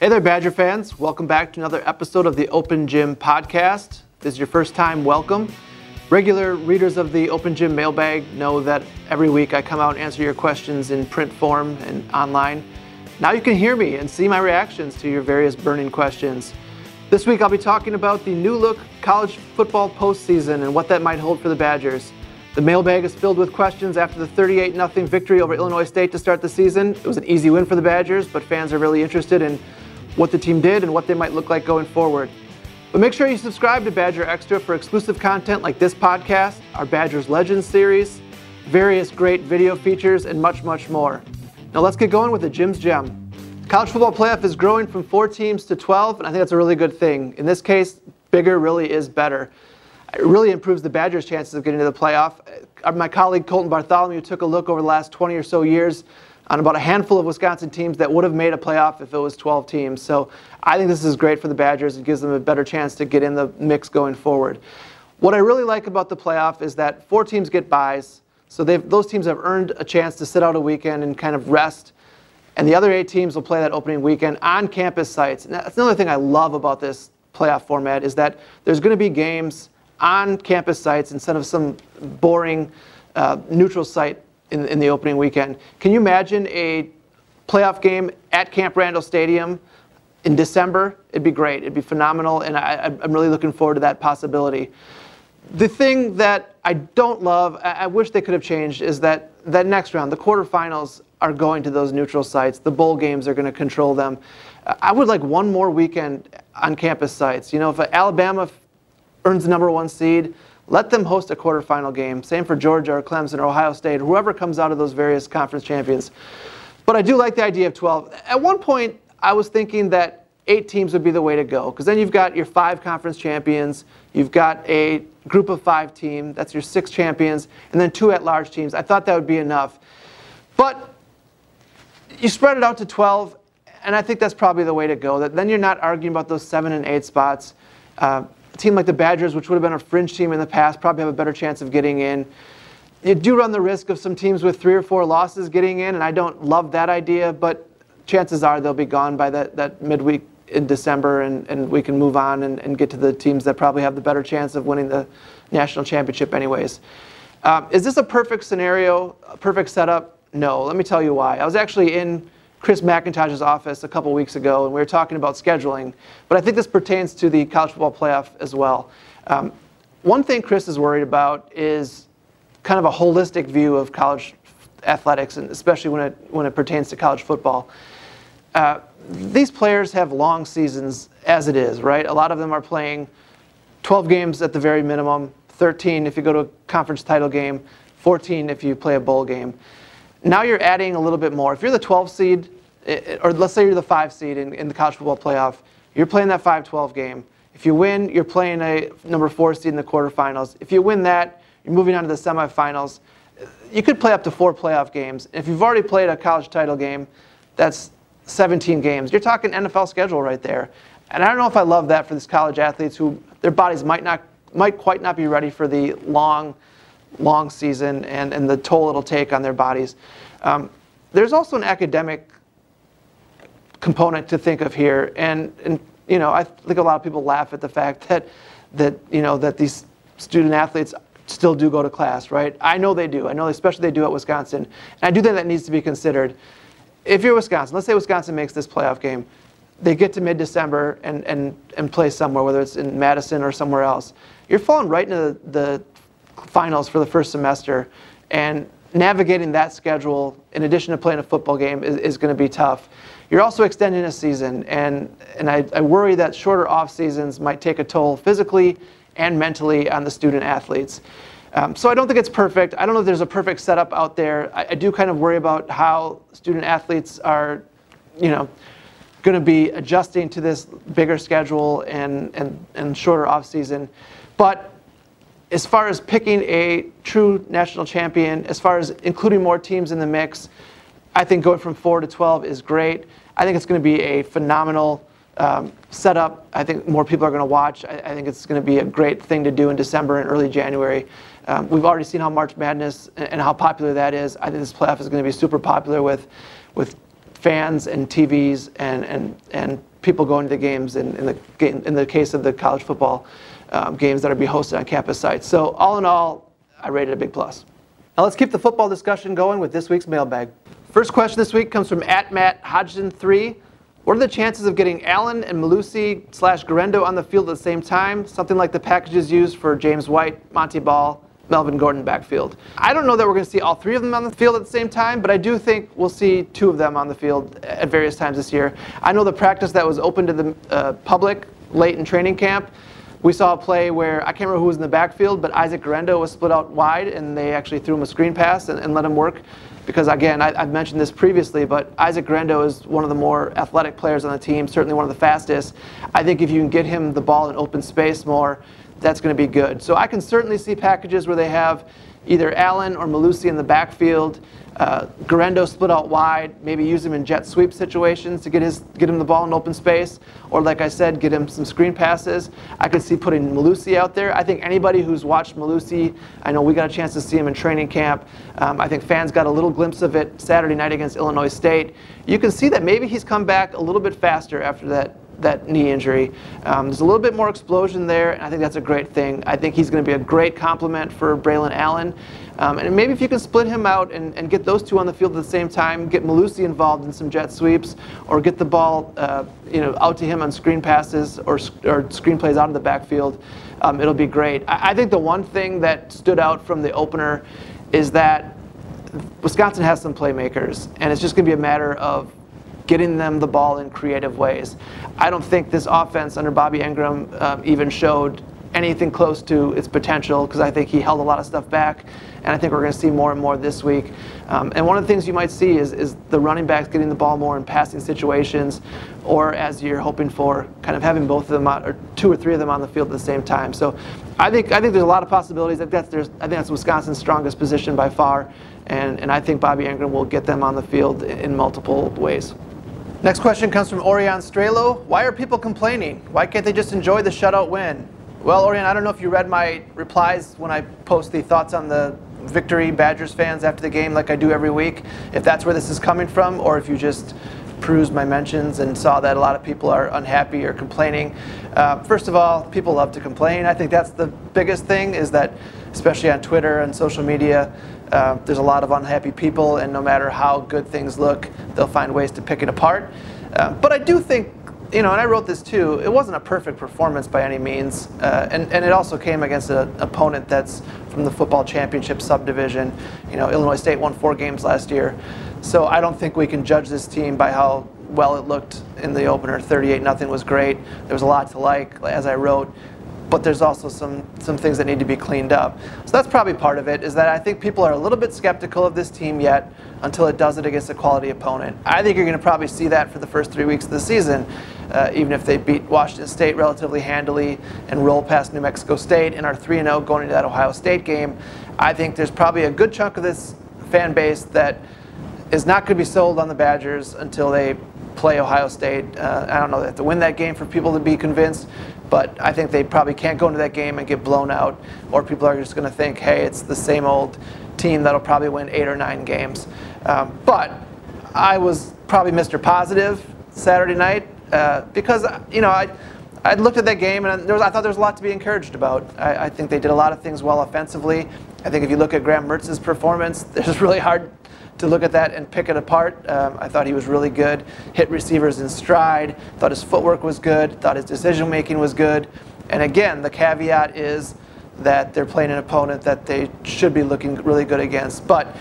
Hey there, Badger fans. Welcome back to another episode of the Open Jim podcast. If this is your first time, welcome. Regular readers of the Open Jim mailbag know that every week I come out and answer your questions in print form and online. Now you can hear me and see my reactions to your various burning questions. This week I'll be talking about the new look college football postseason and what that might hold for the Badgers. The mailbag is filled with questions after the 38 0 victory over Illinois State to start the season. It was an easy win for the Badgers, but fans are really interested in what the team did and what they might look like going forward. But make sure you subscribe to Badger Extra for exclusive content like this podcast, our Badgers Legends series, various great video features, and much, much more. Now let's get going with the Jim's Gem. College football playoff is growing from four teams to 12, and I think that's a really good thing. In this case, bigger really is better. It really improves the Badgers' chances of getting to the playoff. Uh, my colleague Colton Bartholomew took a look over the last 20 or so years on about a handful of Wisconsin teams that would have made a playoff if it was 12 teams. So I think this is great for the Badgers. It gives them a better chance to get in the mix going forward. What I really like about the playoff is that four teams get buys. So those teams have earned a chance to sit out a weekend and kind of rest. And the other eight teams will play that opening weekend on campus sites. And that's another thing I love about this playoff format is that there's going to be games on campus sites instead of some boring uh, neutral site in, in the opening weekend. Can you imagine a playoff game at Camp Randall Stadium in December? It'd be great. It'd be phenomenal, and I, am really looking forward to that possibility. The thing that I don't love, I wish they could have changed, is that that next round, the quarterfinals, are going to those neutral sites. The bowl games are going to control them. I would like one more weekend on campus sites. You know, if Alabama earns the number one seed, let them host a quarterfinal game. Same for Georgia or Clemson or Ohio State, whoever comes out of those various conference champions. But I do like the idea of 12. At one point, I was thinking that eight teams would be the way to go because then you've got your five conference champions, you've got a group of five team, that's your six champions, and then two at large teams. I thought that would be enough. But you spread it out to 12, and I think that's probably the way to go. That then you're not arguing about those seven and eight spots. Uh, team like the Badgers, which would have been a fringe team in the past, probably have a better chance of getting in. You do run the risk of some teams with three or four losses getting in, and I don't love that idea, but chances are they'll be gone by that, that midweek in December, and, and we can move on and, and get to the teams that probably have the better chance of winning the national championship, anyways. Um, is this a perfect scenario, a perfect setup? No. Let me tell you why. I was actually in Chris McIntosh's office a couple weeks ago, and we were talking about scheduling. But I think this pertains to the college football playoff as well. Um, one thing Chris is worried about is kind of a holistic view of college athletics, and especially when it when it pertains to college football. Uh, these players have long seasons as it is, right? A lot of them are playing 12 games at the very minimum, 13 if you go to a conference title game, 14 if you play a bowl game. Now you're adding a little bit more. If you're the 12 seed, eh, eh, or let's say you're the 5 seed in, in the college football playoff, you're playing that 5 12 game. If you win, you're playing a number 4 seed in the quarterfinals. If you win that, you're moving on to the semifinals. Eh, you could play up to four playoff games. If you've already played a college title game, that's 17 games. You're talking NFL schedule right there. And I don't know if I love that for these college athletes who their bodies might not might quite not be ready for the long long season and, and the toll it'll take on their bodies. Um, there's also an academic component to think of here, and, and you know I think a lot of people laugh at the fact that that you know that these student athletes still do go to class, right? I know they do. I know especially they do at Wisconsin, and I do think that needs to be considered. If you're Wisconsin, let's say Wisconsin makes this playoff game, they get to mid-December and, and, and play somewhere, whether it's in Madison or somewhere else. You're falling right into the, the finals for the first semester, and navigating that schedule in addition to playing a football game is, is going to be tough. You're also extending a season, and, and I, I worry that shorter off seasons might take a toll physically and mentally on the student athletes. Um, so I don't think it's perfect. I don't know if there's a perfect setup out there. I, I do kind of worry about how student athletes are, you know, going to be adjusting to this bigger schedule and, and, and shorter offseason. But as far as picking a true national champion, as far as including more teams in the mix, I think going from 4 to 12 is great. I think it's going to be a phenomenal um, setup. I think more people are going to watch. I, I, think it's going to be a great thing to do in December and early January. Um, we've already seen how March Madness and, and how popular that is. I think this playoff is going to be super popular with, with fans and TVs and, and, and people going to the games in, in, the, in the case of the college football um, games that are being hosted on campus sites. So all in all, I rated a big plus. Now let's keep the football discussion going with this week's mailbag. First question this week comes from at Matt Hodgson 3. What are the chances of getting Allen and Mellusi slash Guerendo on the field at the same time? Something like the packages used for James White, Montee Ball, Melvin Gordon backfield. I don't know that we're going to see all three of them on the field at the same time, but I do think we'll see two of them on the field at various times this year. I know the practice that was open to the uh, public late in training camp we saw a play where I can't remember who was in the backfield, but Isaac Guerendo was split out wide, and they actually threw him a screen pass and, and let him work. Because again, I, have mentioned this previously, but Isaac Guerendo is one of the more athletic players on the team, certainly one of the fastest. I think if you can get him the ball in open space more, that's going to be good. So I can certainly see packages where they have either Allen or Mellusi in the backfield. Uh, Guerendo split out wide, maybe use him in jet sweep situations to get his get him the ball in open space, or like I said, get him some screen passes. I could see putting Mellusi out there. I think anybody who's watched Mellusi, I know we got a chance to see him in training camp. Um, I think fans got a little glimpse of it Saturday night against Illinois State. You can see that maybe he's come back a little bit faster after that that knee injury. Um, there's a little bit more explosion there, and I think that's a great thing. I think he's going to be a great complement for Braylon Allen. Um, and maybe if you can split him out and, and get those two on the field at the same time, get Mellusi involved in some jet sweeps, or get the ball uh, you know, out to him on screen passes or, or screen plays out of the backfield, um, it'll be great. I, I think the one thing that stood out from the opener is that Wisconsin has some playmakers, and it's just going to be a matter of getting them the ball in creative ways. I don't think this offense under Bobby Engram um, even showed anything close to its potential because I think he held a lot of stuff back, and I think we're going to see more and more this week. Um, and one of the things you might see is, is the running backs getting the ball more in passing situations, or as you're hoping for, kind of having both of them or two or three of them on the field at the same time. So I think I think there's a lot of possibilities. I think that's, there's, I think that's Wisconsin's strongest position by far, and, and I think Bobby Engram will get them on the field in multiple ways. Next question comes from Orion Strelo. Why are people complaining? Why can't they just enjoy the shutout win? Well, Orion, I don't know if you read my replies when I post the thoughts on the victory Badgers fans after the game like I do every week, if that's where this is coming from, or if you just perused my mentions and saw that a lot of people are unhappy or complaining. Uh, first of all, people love to complain. I think that's the biggest thing is that, especially on Twitter and social media, uh, there's a lot of unhappy people, and no matter how good things look, they'll find ways to pick it apart. Uh, but I do think, you know, and I wrote this too, it wasn't a perfect performance by any means. Uh, and, and it also came against an opponent that's from the football championship subdivision. You know, Illinois State won four games last year. So I don't think we can judge this team by how well it looked in the opener. 38 nothing was great. There was a lot to like, as I wrote but there's also some, some things that need to be cleaned up. So that's probably part of it, is that I think people are a little bit skeptical of this team yet until it does it against a quality opponent. I think you're going to probably see that for the first three weeks of the season, uh, even if they beat Washington State relatively handily and roll past New Mexico State and are 3 0 going into that Ohio State game. I think there's probably a good chunk of this fan base that is not going to be sold on the Badgers until they play Ohio State. Uh, I don't know, they have to win that game for people to be convinced, but I think they probably can't go into that game and get blown out, or people are just going to think, hey, it's the same old team that'll probably win eight or nine games. Um, but I was probably Mr. Positive Saturday night uh, because, you know, I. I looked at that game and was, I thought there was a lot to be encouraged about. I, I, think they did a lot of things well offensively. I think if you look at Graham Mertz's performance, it's really hard to look at that and pick it apart. Um, I thought he was really good, hit receivers in stride, thought his footwork was good, thought his decision making was good. And again, the caveat is that they're playing an opponent that they should be looking really good against. But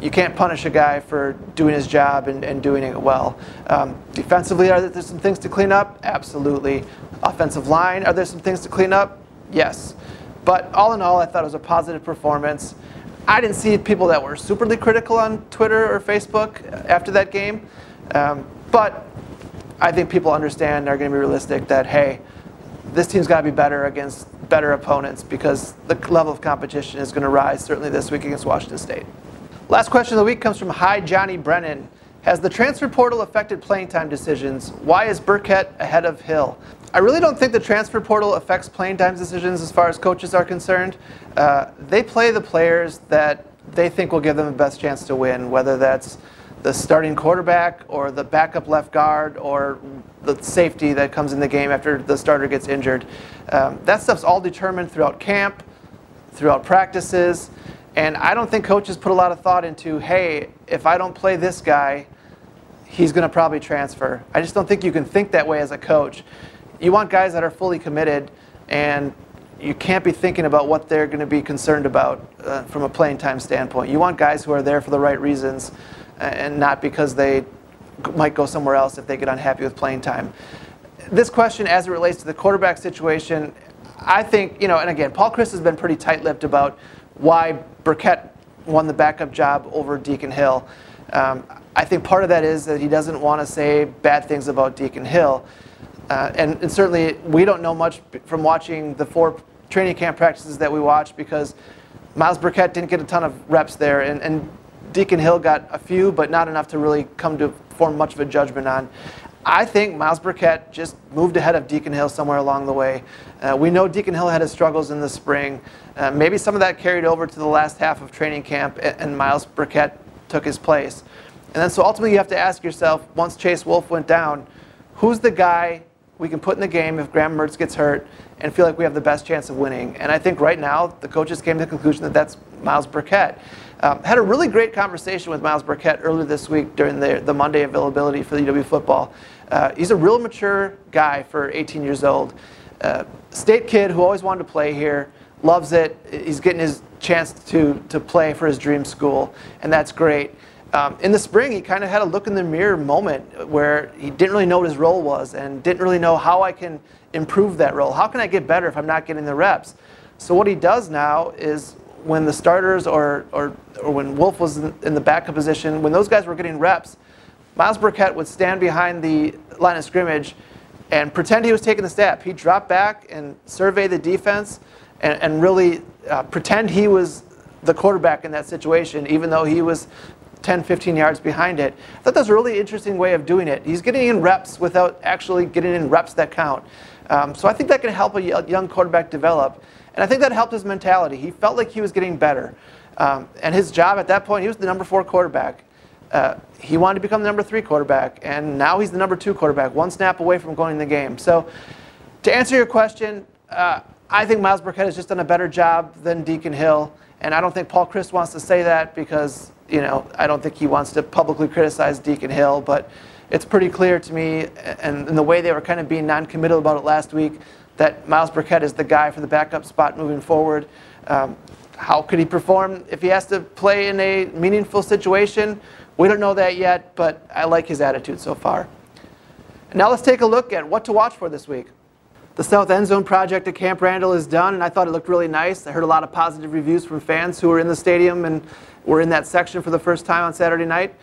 you can't punish a guy for doing his job and, and doing it well. Um, defensively, are there some things to clean up? Absolutely. Offensive line, are there some things to clean up? Yes. But all in all, I thought it was a positive performance. I didn't see people that were superly critical on Twitter or Facebook after that game. Um, but I think people understand are going to be realistic that hey, this team's got to be better against better opponents because the level of competition is going to rise certainly this week against Washington State. Last question of the week comes from Hi Johnny Brennan. Has the transfer portal affected playing time decisions? Why is Burkett ahead of Hill? I really don't think the transfer portal affects playing time decisions as far as coaches are concerned. Uh, they play the players that they think will give them the best chance to win, whether that's the starting quarterback or the backup left guard or the safety that comes in the game after the starter gets injured. Um, that stuff's all determined throughout camp, throughout practices, and I don't think coaches put a lot of thought into, hey, if I don't play this guy, he's going to probably transfer. I just don't think you can think that way as a coach. You want guys that are fully committed, and you can't be thinking about what they're going to be concerned about uh, from a playing time standpoint. You want guys who are there for the right reasons and not because they might go somewhere else if they get unhappy with playing time. This question, as it relates to the quarterback situation, I think, you know, and again, Paul Chryst has been pretty tight lipped about why Burkett won the backup job over Deacon Hill. Um, I think part of that is that he doesn't want to say bad things about Deacon Hill. Uh, and, and, certainly, we don't know much from watching the four training camp practices that we watched because Myles Burkett didn't get a ton of reps there. And, and Deacon Hill got a few, but not enough to really come to form much of a judgment on. I think Myles Burkett just moved ahead of Deacon Hill somewhere along the way. Uh, we know Deacon Hill had his struggles in the spring. Uh, maybe some of that carried over to the last half of training camp, and, and Myles Burkett took his place. And then so ultimately you have to ask yourself, once Chase Wolf went down, who's the guy we can put in the game if Graham Mertz gets hurt and feel like we have the best chance of winning? And I think right now the coaches came to the conclusion that that's Myles Burkett. Um, had a really great conversation with Myles Burkett earlier this week during the, the Monday availability for the UW football. Uh, he's a real mature guy for 18 years old. Uh, state kid who always wanted to play here, loves it. He's getting his chance to, to play for his dream school, and that's great. Um, in the spring, he kind of had a look in the mirror moment where he didn't really know what his role was and didn't really know how I can improve that role. How can I get better if I'm not getting the reps? So, what he does now is when the starters or, or, or when Wolf was in the backup position, when those guys were getting reps, Myles Burkett would stand behind the line of scrimmage and pretend he was taking the snap. He'd drop back and survey the defense and, and really uh, pretend he was the quarterback in that situation, even though he was 10, 15 yards behind it. I thought that was a really interesting way of doing it. He's getting in reps without actually getting in reps that count. Um, so I think that can help a young quarterback develop. And I think that helped his mentality. He felt like he was getting better. Um, and his job at that point, he was the number four quarterback. Uh, he wanted to become the number three quarterback, and now he's the number two quarterback, one snap away from going in the game. So, to answer your question, uh, I think Myles Burkett has just done a better job than Deacon Hill, and I don't think Paul Chryst wants to say that because you know I don't think he wants to publicly criticize Deacon Hill, but it's pretty clear to me, and in the way they were kind of being non-committal about it last week, that Myles Burkett is the guy for the backup spot moving forward. Um, how could he perform if he has to play in a meaningful situation? We don't know that yet, but I like his attitude so far. And now let's take a look at what to watch for this week. The South End Zone project at Camp Randall is done, and I thought it looked really nice. I heard a lot of positive reviews from fans who were in the stadium and were in that section for the first time on Saturday night.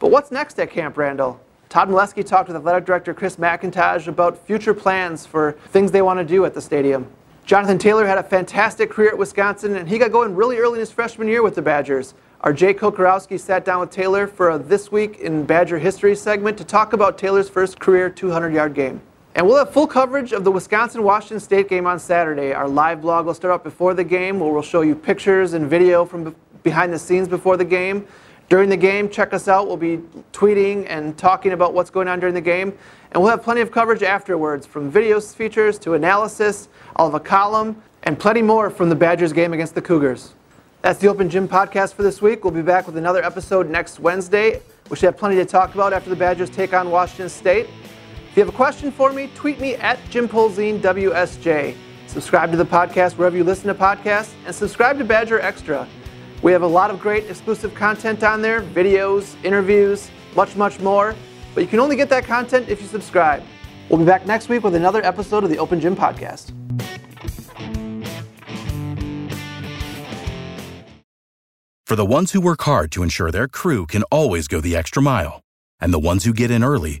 But what's next at Camp Randall? Todd Milewski talked with athletic director Chris McIntosh about future plans for things they want to do at the stadium. Jonathan Taylor had a fantastic career at Wisconsin, and he got going really early in his freshman year with the Badgers. Our Jake Kocorowski sat down with Taylor for a This Week in Badger History segment to talk about Taylor's first career 200 yard game. And we'll have full coverage of the Wisconsin Washington State game on Saturday. Our live blog will start up before the game, where we'll show you pictures and video from behind the scenes before the game. During the game, check us out. We'll be tweeting and talking about what's going on during the game. And we'll have plenty of coverage afterwards, from video features to analysis, all of a column, and plenty more from the Badgers game against the Cougars. That's the Open Jim podcast for this week. We'll be back with another episode next Wednesday. We should have plenty to talk about after the Badgers take on Washington State. If you have a question for me, tweet me at Jim Polzin WSJ. Subscribe to the podcast wherever you listen to podcasts, and subscribe to Badger Extra. We have a lot of great exclusive content on there videos, interviews, much, much more. But you can only get that content if you subscribe. We'll be back next week with another episode of the Open Jim Podcast. For the ones who work hard to ensure their crew can always go the extra mile, and the ones who get in early